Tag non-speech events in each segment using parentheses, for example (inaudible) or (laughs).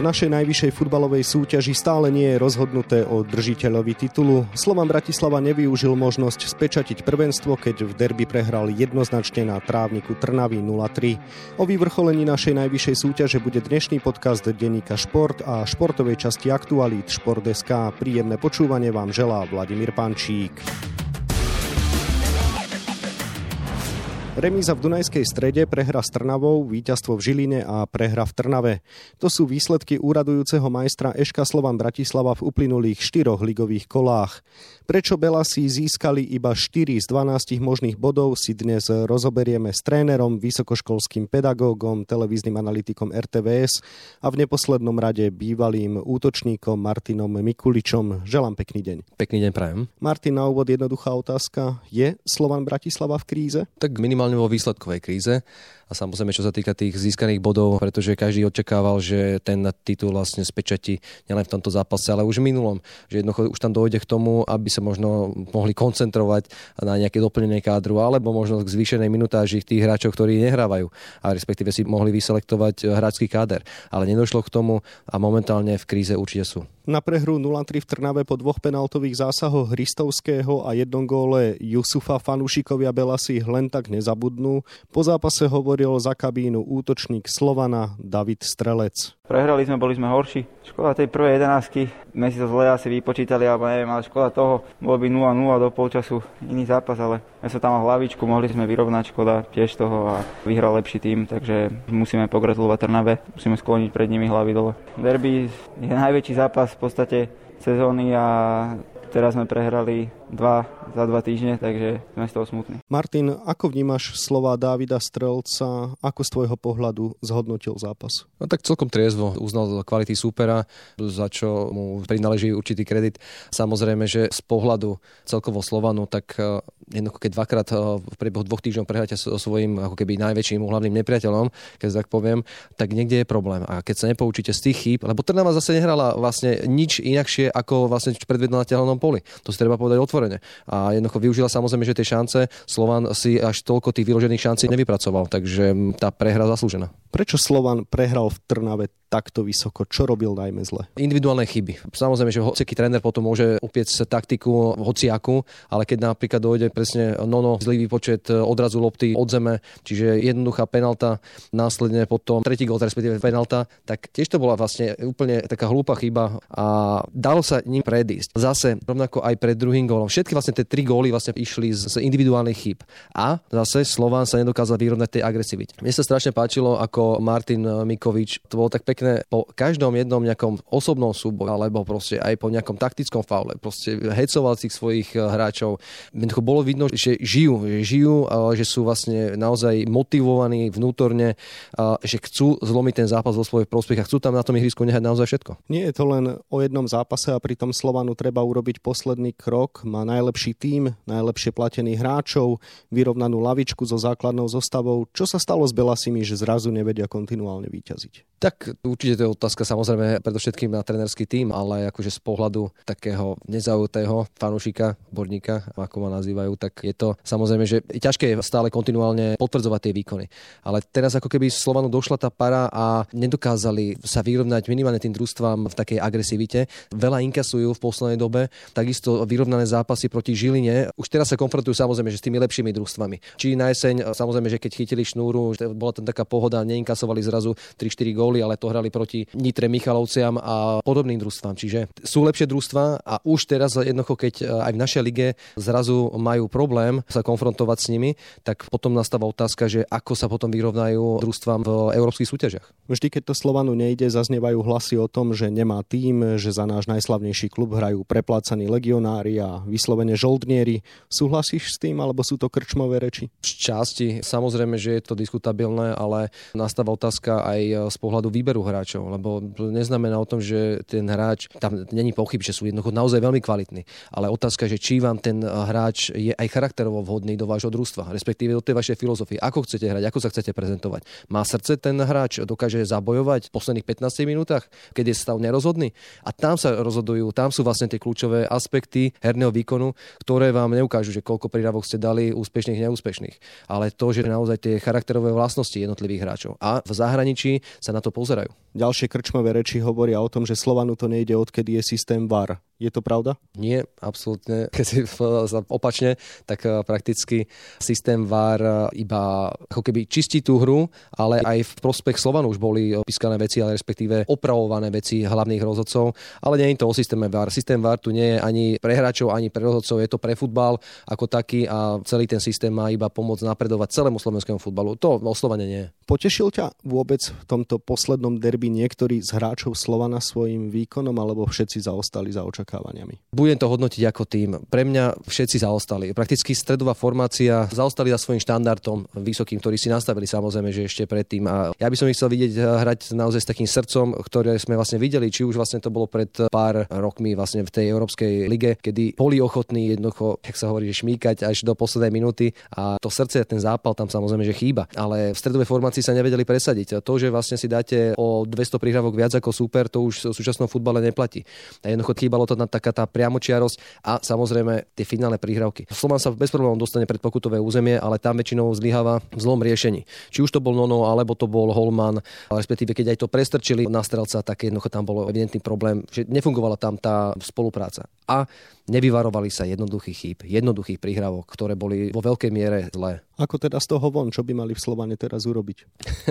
V našej najvyššej futbalovej súťaži stále nie je rozhodnuté o držiteľovi titulu. Slovan Bratislava nevyužil možnosť spečatiť prvenstvo, keď v derby prehral jednoznačne na trávniku Trnavy 0-3. O vyvrcholení našej najvyššej súťaže bude dnešný podcast denníka Šport a športovej časti aktualít Šport.sk. Príjemné počúvanie vám želá Vladimír Pančík. Remíza v Dunajskej strede, prehra s Trnavou, víťazstvo v Žiline a prehra v Trnave. To sú výsledky úradujúceho majstra Eška Slovan Bratislava v uplynulých štyroch ligových kolách. Prečo Belasi získali iba 4 z 12 možných bodov si dnes rozoberieme s trénerom, vysokoškolským pedagógom, televíznym analytikom RTVS a v neposlednom rade bývalým útočníkom Martinom Mikuličom. Želám pekný deň. Pekný deň prajem. Martin, na úvod jednoduchá otázka. Je Slovan Bratislava v kríze? Tak minimálne minimálne vo výsledkovej kríze. A samozrejme, čo sa týka tých získaných bodov, pretože každý očakával, že ten titul vlastne spečatí nielen v tomto zápase, ale už v minulom. Že jednoducho už tam dojde k tomu, aby sa možno mohli koncentrovať na nejaké doplnenie kádru, alebo možno k zvýšenej minutáži tých hráčov, ktorí nehrávajú a respektíve si mohli vyselektovať hráčský káder. Ale nedošlo k tomu a momentálne v kríze určite sú. Na prehru 0-3 v Trnave po dvoch penaltových zásahoch Hristovského a jednom góle Jusufa fanúšikovia Belasi len tak nezabudnú. Po zápase hovoril za kabínu útočník Slovana David Strelec. Prehrali sme, boli sme horší. Škoda tej prvej jedenáctky, sme si to zle asi vypočítali, alebo neviem, ale škoda toho, bolo by 0-0 do polčasu iný zápas, ale my sa tam mal hlavičku, mohli sme vyrovnať, škoda tiež toho a vyhral lepší tým, takže musíme pogratulovať Trnave, musíme skloniť pred nimi hlavy dole. Derby je najväčší zápas v podstate sezóny a teraz sme prehrali dva za dva týždne, takže sme z toho smutní. Martin, ako vnímaš slova Dávida Strelca? Ako z tvojho pohľadu zhodnotil zápas? No tak celkom triezvo. Uznal kvality súpera, za čo mu prináleží určitý kredit. Samozrejme, že z pohľadu celkovo Slovanu, tak eh, jednoducho keď dvakrát eh, v priebehu dvoch týždňov prehráte so svojím ako keby najväčším hlavným nepriateľom, keď tak poviem, tak niekde je problém. A keď sa nepoučíte z tých chýb, lebo Trnava zase nehrala vlastne nič inakšie ako vlastne predvedla na tehelnom poli. To si treba povedať otvorene. A a jednoducho využila samozrejme, že tie šance Slovan si až toľko tých vyložených šancí nevypracoval, takže tá prehra zaslúžená. Prečo Slovan prehral v Trnave takto vysoko? Čo robil najmä zle? Individuálne chyby. Samozrejme, že hociký tréner potom môže upiecť taktiku hociaku, ale keď napríklad dojde presne nono, zlý výpočet odrazu lopty od zeme, čiže jednoduchá penalta, následne potom tretí gol, respektíve penalta, tak tiež to bola vlastne úplne taká hlúpa chyba a dalo sa ním predísť. Zase rovnako aj pred druhým gólom. Všetky vlastne tie tri góly vlastne išli z individuálnych chyb. A zase Slován sa nedokázal vyrovnať tej agresivite. Mne sa strašne páčilo, ako Martin Mikovič, to bolo tak pekné po každom jednom nejakom osobnom súboji, alebo proste aj po nejakom taktickom faule, proste hecoval tých svojich eh, hráčov. Bolo vidno, že žijú, že žijú, že sú vlastne naozaj motivovaní vnútorne, že chcú zlomiť ten zápas vo svojich prospech a chcú tam na tom ihrisku nehať naozaj všetko. Nie je to len o jednom zápase a pri tom Slovanu treba urobiť posledný krok. Má najlepší tým, najlepšie platených hráčov, vyrovnanú lavičku so základnou zostavou. Čo sa stalo s Belasimi, že zrazu nevedia kontinuálne vyťaziť? Tak určite to je otázka samozrejme predovšetkým na trenerský tým, ale akože z pohľadu takého nezaujatého fanúšika, borníka, ako ma nazývajú, tak je to samozrejme, že je ťažké stále kontinuálne potvrdzovať tie výkony. Ale teraz ako keby Slovanu došla tá para a nedokázali sa vyrovnať minimálne tým družstvám v takej agresivite. Veľa inkasujú v poslednej dobe, takisto vyrovnané zápasy proti Žiline. Už teraz sa konfrontujú samozrejme že s tými lepšími družstvami. Či na jeseň, samozrejme, že keď chytili šnúru, bola tam taká pohoda, neinkasovali zrazu 3-4 góly, ale to hrali proti Nitre Michalovciam a podobným družstvám. Čiže sú lepšie družstva a už teraz jednoducho, keď e, aj v našej lige zrazu majú problém sa konfrontovať s nimi, tak potom nastáva otázka, že ako sa potom vyrovnajú družstvám v európskych súťažiach. Vždy, keď to Slovanu nejde, zaznievajú hlasy o tom, že nemá tým, že za náš najslavnejší klub hrajú preplácaní legionári a vyslovene žoldnieri. Súhlasíš s tým, alebo sú to krčmové reči? V časti samozrejme, že je to diskutabilné, ale nastáva otázka aj z pohľadu pohľadu výberu hráčov, lebo neznamená o tom, že ten hráč, tam není pochyb, že sú jednoducho naozaj veľmi kvalitní, ale otázka, že či vám ten hráč je aj charakterovo vhodný do vášho družstva, respektíve do tej vašej filozofie, ako chcete hrať, ako sa chcete prezentovať. Má srdce ten hráč, dokáže zabojovať v posledných 15 minútach, keď je stav nerozhodný a tam sa rozhodujú, tam sú vlastne tie kľúčové aspekty herného výkonu, ktoré vám neukážu, že koľko príravok ste dali úspešných, neúspešných, ale to, že naozaj tie charakterové vlastnosti jednotlivých hráčov. A v zahraničí sa na to to pozerajú. Ďalšie krčmové reči hovoria o tom, že Slovanu to nejde odkedy je systém VAR. Je to pravda? Nie, absolútne. (laughs) Keď si opačne, tak eh, prakticky systém VAR eh, iba ako keby čistí tú hru, ale aj v prospech Slovanu už boli pískané veci, ale respektíve opravované veci hlavných rozhodcov. Ale nie je to o systéme VAR. Systém VAR tu nie je ani pre hráčov, ani pre rozhodcov. Je to pre futbal ako taký a celý ten systém má iba pomôcť napredovať celému slovenskému futbalu. To oslovene nie. Potešil ťa vôbec v tomto poslednom derby niektorí z hráčov Slovana svojim výkonom alebo všetci zaostali za očakávaním? Očakávaniami? Budem to hodnotiť ako tým. Pre mňa všetci zaostali. Prakticky stredová formácia zaostali za svojím štandardom vysokým, ktorý si nastavili samozrejme, že ešte predtým. A ja by som ich chcel vidieť hrať naozaj s takým srdcom, ktoré sme vlastne videli, či už vlastne to bolo pred pár rokmi vlastne v tej Európskej lige, kedy boli ochotní jednoducho, jak sa hovorí, šmíkať až do poslednej minúty a to srdce, ten zápal tam samozrejme, že chýba. Ale v stredovej formácii sa nevedeli presadiť. To, že vlastne si dáte o 200 prihrávok viac ako super, to už v súčasnom futbale neplatí. A jednoducho chýbalo to na taká tá priamočiarosť a samozrejme tie finálne príhravky. Slovan sa bez problémov dostane pred pokutové územie, ale tam väčšinou zlyháva v zlom riešení. Či už to bol Nono, alebo to bol Holman, respektíve keď aj to prestrčili na strelca, tak jednoducho tam bol evidentný problém, že nefungovala tam tá spolupráca. A nevyvarovali sa jednoduchých chýb, jednoduchých príhravok, ktoré boli vo veľkej miere zlé. Ako teda z toho von, čo by mali v Slovane teraz urobiť?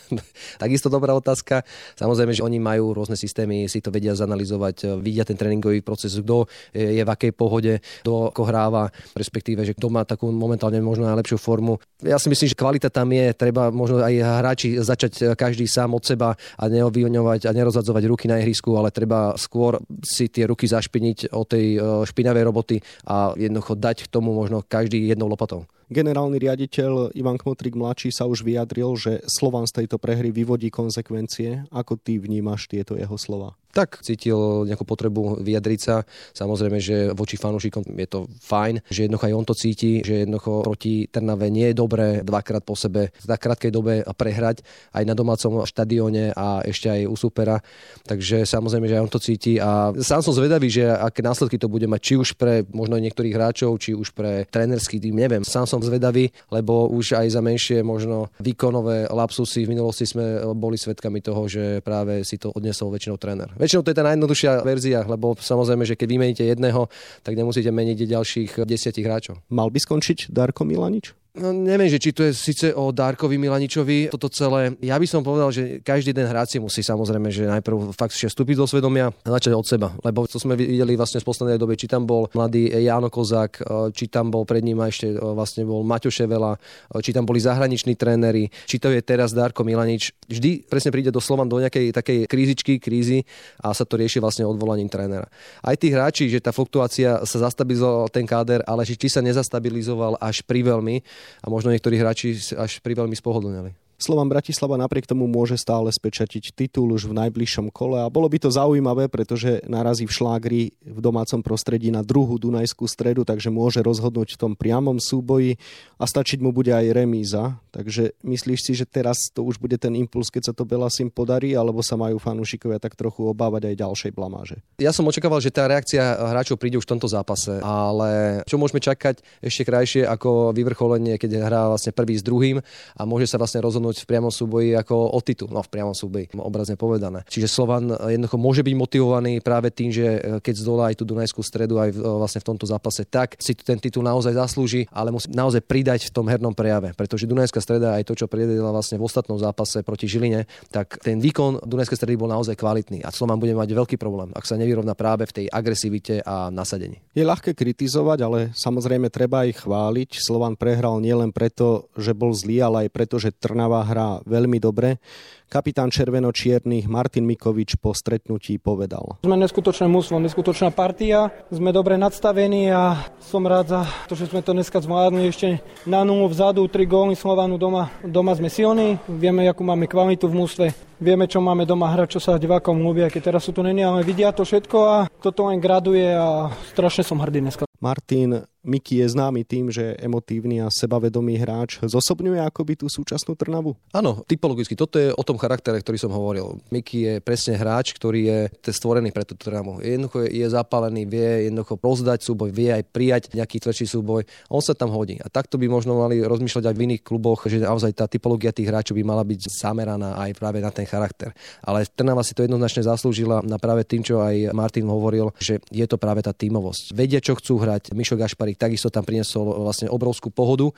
(laughs) Takisto dobrá otázka. Samozrejme, že oni majú rôzne systémy, si to vedia zanalizovať, vidia ten tréningový proces, kto je v akej pohode, kto ako hráva, respektíve, že kto má takú momentálne možno najlepšiu formu. Ja si myslím, že kvalita tam je, treba možno aj hráči začať každý sám od seba a neobviňovať a nerozhadzovať ruky na ihrisku, ale treba skôr si tie ruky zašpiniť od tej špinavej roboty a jednoducho dať k tomu možno každý jednou lopatou. Generálny riaditeľ Ivan Kmotrik mladší sa už vyjadril, že Slovan z tejto prehry vyvodí konsekvencie. Ako ty vnímaš tieto jeho slova? Tak cítil nejakú potrebu vyjadriť sa. Samozrejme, že voči fanúšikom je to fajn, že jednoducho aj on to cíti, že jednoducho proti Trnave nie je dobré dvakrát po sebe v tak krátkej dobe prehrať aj na domácom štadióne a ešte aj u supera. Takže samozrejme, že aj on to cíti a sám som zvedavý, že aké následky to bude mať, či už pre možno niektorých hráčov, či už pre trénerský tým, neviem. Sám som zvedavý, lebo už aj za menšie možno výkonové lapsusy v minulosti sme boli svedkami toho, že práve si to odnesol väčšinou tréner. Väčšinou to je tá najjednoduchšia verzia, lebo samozrejme, že keď vymeníte jedného, tak nemusíte meniť ďalších desiatich hráčov. Mal by skončiť Darko Milanič? No, neviem, že či to je síce o Darkovi Milaničovi, toto celé. Ja by som povedal, že každý den hráč si musí samozrejme, že najprv fakt ešte vstúpiť do svedomia a začať od seba. Lebo to sme videli vlastne v poslednej dobe, či tam bol mladý Jano Kozák, e, či tam bol pred ním ešte e, vlastne bol Maťo Ševela, e, či tam boli zahraniční tréneri, či to je teraz Darko Milanič. Vždy presne príde do Slovan do nejakej takej krízičky, krízy a sa to rieši vlastne odvolaním trénera. Aj tí hráči, že tá fluktuácia sa zastabilizoval ten káder, ale či sa nezastabilizoval až pri veľmi, a možno niektorí hráči až pri veľmi spohodlnili. Slovan Bratislava napriek tomu môže stále spečatiť titul už v najbližšom kole a bolo by to zaujímavé, pretože narazí v šlágri v domácom prostredí na druhú Dunajskú stredu, takže môže rozhodnúť v tom priamom súboji a stačiť mu bude aj remíza. Takže myslíš si, že teraz to už bude ten impuls, keď sa to Belasim podarí, alebo sa majú fanúšikovia tak trochu obávať aj ďalšej blamáže? Ja som očakával, že tá reakcia hráčov príde už v tomto zápase, ale čo môžeme čakať ešte krajšie ako vyvrcholenie, keď hrá vlastne prvý s druhým a môže sa vlastne rozhodnúť rozhodnúť v priamom súboji ako o titul. No v priamom súboji, obrazne povedané. Čiže Slovan jednoducho môže byť motivovaný práve tým, že e, keď zdolá aj tú Dunajskú stredu aj e, vlastne v tomto zápase, tak si ten titul naozaj zaslúži, ale musí naozaj pridať v tom hernom prejave, pretože Dunajská streda aj to, čo priedela vlastne v ostatnom zápase proti Žiline, tak ten výkon Dunajskej stredy bol naozaj kvalitný a Slovan bude mať veľký problém, ak sa nevyrovná práve v tej agresivite a nasadení. Je ľahké kritizovať, ale samozrejme treba aj chváliť. Slovan prehral nielen preto, že bol zlý, ale aj preto, že Trnava hrá veľmi dobre. Kapitán červeno-čiernych Martin Mikovič po stretnutí povedal. Sme neskutočné mústvo, neskutočná partia, sme dobre nadstavení a som rád za to, že sme to dneska zvládli ešte na nulu vzadu, tri góly Slovanu doma, doma sme silní, vieme, akú máme kvalitu v mústve, vieme, čo máme doma hrať, čo sa divákom ľúbia, keď teraz sú tu není, ale vidia to všetko a toto len graduje a strašne som hrdý dneska. Martin, Miki je známy tým, že emotívny a sebavedomý hráč zosobňuje akoby tú súčasnú Trnavu? Áno, typologicky. Toto je o tom charaktere, ktorý som hovoril. Miki je presne hráč, ktorý je stvorený pre tú Trnavu. Jednoducho je zapálený, vie jednoducho rozdať súboj, vie aj prijať nejaký tvrdší súboj. On sa tam hodí. A takto by možno mali rozmýšľať aj v iných kluboch, že naozaj tá typológia tých hráčov by mala byť zameraná aj práve na ten charakter. Ale Trnava si to jednoznačne zaslúžila na práve tým, čo aj Martin hovoril, že je to práve tá tímovosť. Vedia, čo chcú hrať. Mišo Gašpar Gašparík takisto tam priniesol vlastne obrovskú pohodu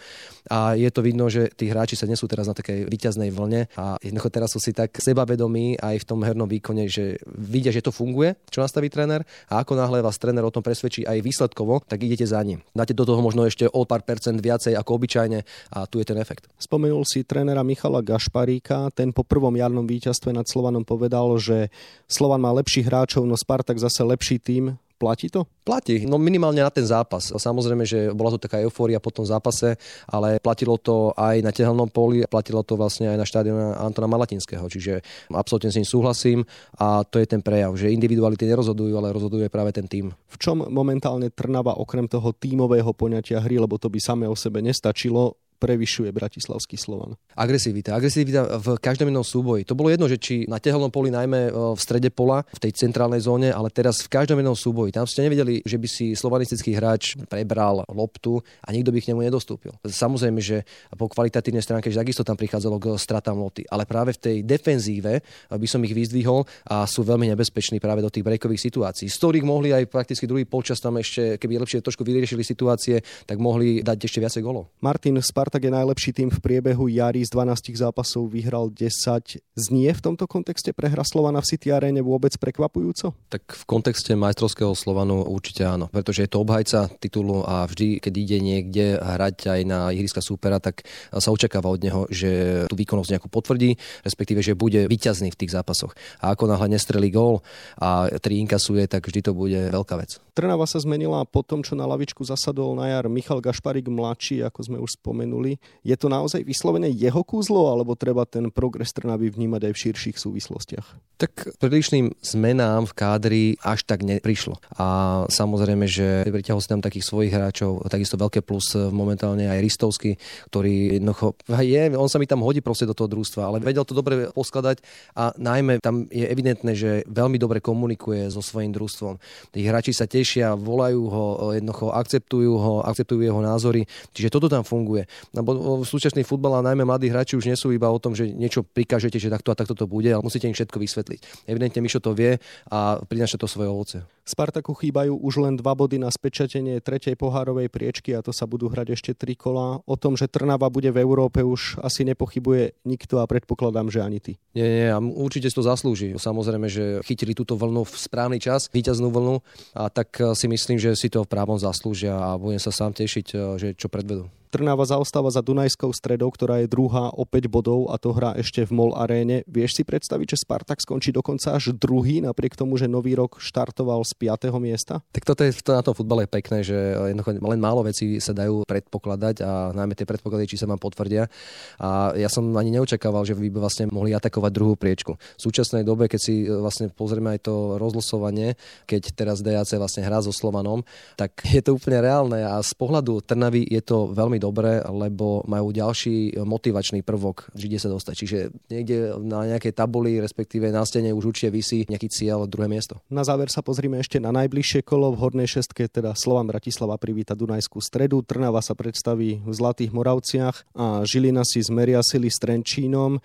a je to vidno, že tí hráči sa nesú teraz na takej vyťaznej vlne a jednoducho teraz sú si tak sebavedomí aj v tom hernom výkone, že vidia, že to funguje, čo nastaví tréner a ako náhle vás tréner o tom presvedčí aj výsledkovo, tak idete za ním. Dáte do toho možno ešte o pár percent viacej ako obyčajne a tu je ten efekt. Spomenul si trénera Michala Gašparíka, ten po prvom jarnom víťazstve nad Slovanom povedal, že Slovan má lepších hráčov, no Spartak zase lepší tým. Platí to? Platí, no minimálne na ten zápas. Samozrejme, že bola to taká eufória po tom zápase, ale platilo to aj na tehelnom poli, platilo to vlastne aj na štádiu Antona Malatinského, čiže absolútne s ním súhlasím a to je ten prejav, že individuality nerozhodujú, ale rozhoduje práve ten tým. V čom momentálne Trnava okrem toho tímového poňatia hry, lebo to by samé o sebe nestačilo, prevyšuje Bratislavský Slovan. Agresivita. Agresivita v každom jednom súboji. To bolo jedno, že či na tehelnom poli, najmä e, v strede pola, v tej centrálnej zóne, ale teraz v každom jednom súboji. Tam ste nevedeli, že by si slovanistický hráč prebral loptu a nikto by k nemu nedostúpil. Samozrejme, že po kvalitatívnej stránke že takisto tam prichádzalo k stratám lopty, ale práve v tej defenzíve by som ich vyzdvihol a sú veľmi nebezpeční práve do tých breakových situácií, z ktorých mohli aj prakticky druhý polčas tam ešte, keby lepšie trošku vyriešili situácie, tak mohli dať ešte viacej golov. Martin Spart Spartak je najlepší tým v priebehu jary z 12 zápasov vyhral 10. Znie v tomto kontexte prehra Slovana v City Arene vôbec prekvapujúco? Tak v kontexte majstrovského Slovanu určite áno, pretože je to obhajca titulu a vždy, keď ide niekde hrať aj na ihriska súpera, tak sa očakáva od neho, že tú výkonnosť nejakú potvrdí, respektíve, že bude vyťazný v tých zápasoch. A ako náhle nestrelí gól a tri inkasuje, tak vždy to bude veľká vec. Trnava sa zmenila po tom, čo na lavičku zasadol na jar Michal Gašparik mladší, ako sme už spomenuli spomenuli. Je to naozaj vyslovene jeho kúzlo, alebo treba ten progres Trnavy vnímať aj v širších súvislostiach? Tak prílišným zmenám v kádri až tak neprišlo. A samozrejme, že priťahol si tam takých svojich hráčov, takisto veľké plus momentálne aj Ristovský, ktorý jednoducho (laughs) je, on sa mi tam hodí proste do toho družstva, ale vedel to dobre poskladať a najmä tam je evidentné, že veľmi dobre komunikuje so svojím družstvom. Tí hráči sa tešia, volajú ho, jednoducho akceptujú ho, akceptujú jeho názory, čiže toto tam funguje. Lebo súčasný futbal a najmä mladí hráči už nie sú iba o tom, že niečo prikážete, že takto a takto to bude, ale musíte im všetko vysvetliť. Evidentne Mišo to vie a prináša to svoje ovoce. Spartaku chýbajú už len dva body na spečatenie tretej pohárovej priečky a to sa budú hrať ešte tri kola. O tom, že Trnava bude v Európe už asi nepochybuje nikto a predpokladám, že ani ty. Nie, nie, a určite si to zaslúži. Samozrejme, že chytili túto vlnu v správny čas, víťaznú vlnu a tak si myslím, že si to v právom zaslúžia a budem sa sám tešiť, že čo predvedú. Trnava zaostáva za Dunajskou stredou, ktorá je druhá o 5 bodov a to hrá ešte v MOL aréne. Vieš si predstaviť, že Spartak skončí dokonca až druhý, napriek tomu, že nový rok štartoval z 5. miesta? Tak toto je to na tom futbale pekné, že len málo vecí sa dajú predpokladať a najmä tie predpoklady, či sa vám potvrdia. A ja som ani neočakával, že by vlastne mohli atakovať druhú priečku. V súčasnej dobe, keď si e, vlastne pozrieme aj to rozlosovanie, keď teraz DAC vlastne hrá so Slovanom, tak je to úplne reálne a z pohľadu Trnavy je to veľmi dobre, lebo majú ďalší motivačný prvok, kde sa dostať. Čiže niekde na nejakej tabuli, respektíve na stene už určite vysí nejaký cieľ druhé miesto. Na záver sa pozrime ešte na najbližšie kolo. V hornej šestke teda Slovan Bratislava privíta Dunajskú stredu, Trnava sa predstaví v Zlatých Moravciach a Žilina si zmeria sily s Trenčínom.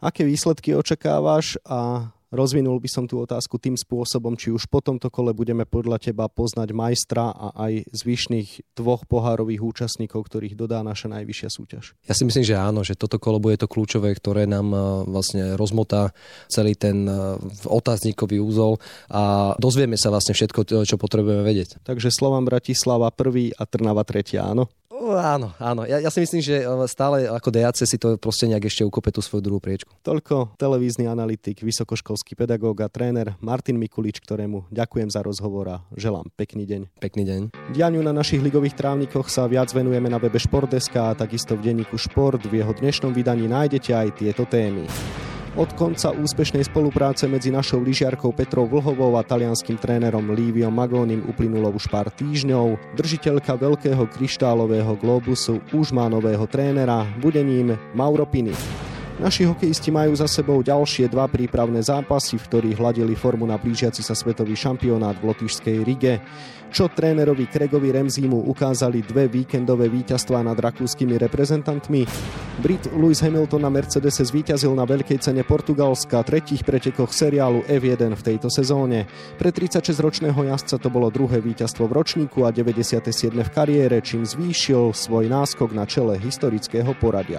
Aké výsledky očakávaš a Rozvinul by som tú otázku tým spôsobom, či už po tomto kole budeme podľa teba poznať majstra a aj zvyšných dvoch pohárových účastníkov, ktorých dodá naša najvyššia súťaž. Ja si myslím, že áno, že toto kolo bude to kľúčové, ktoré nám e, vlastne rozmotá celý ten e, otáznikový úzol a dozvieme sa vlastne všetko, čo potrebujeme vedieť. Takže Slovan Bratislava prvý a Trnava tretia, áno? Áno, áno. Ja, ja si myslím, že e, stále ako DAC si to proste nejak ešte ukope tú svoju druhú priečku. Toľko televízny analytik, vysokoškolský pedagóg a tréner Martin Mikulič, ktorému ďakujem za rozhovor a želám pekný deň. Pekný deň. Dianiu na našich ligových trávnikoch sa viac venujeme na webe Športdeska a takisto v denníku Šport. V jeho dnešnom vydaní nájdete aj tieto témy. Od konca úspešnej spolupráce medzi našou lyžiarkou Petrou Vlhovou a talianským trénerom Líviom Magónim uplynulo už pár týždňov. Držiteľka veľkého kryštálového globusu už má nového trénera, bude ním Mauro Pini. Naši hokejisti majú za sebou ďalšie dva prípravné zápasy, v ktorých hladili formu na blížiaci sa svetový šampionát v Lotyšskej Rige. Čo trénerovi Kregovi Remzimu ukázali dve víkendové víťazstvá nad rakúskymi reprezentantmi. Brit Lewis Hamilton na Mercedese zvíťazil na veľkej cene Portugalska, tretích pretekoch seriálu F1 v tejto sezóne. Pre 36-ročného jazdca to bolo druhé víťazstvo v ročníku a 97. v kariére, čím zvýšil svoj náskok na čele historického poradia.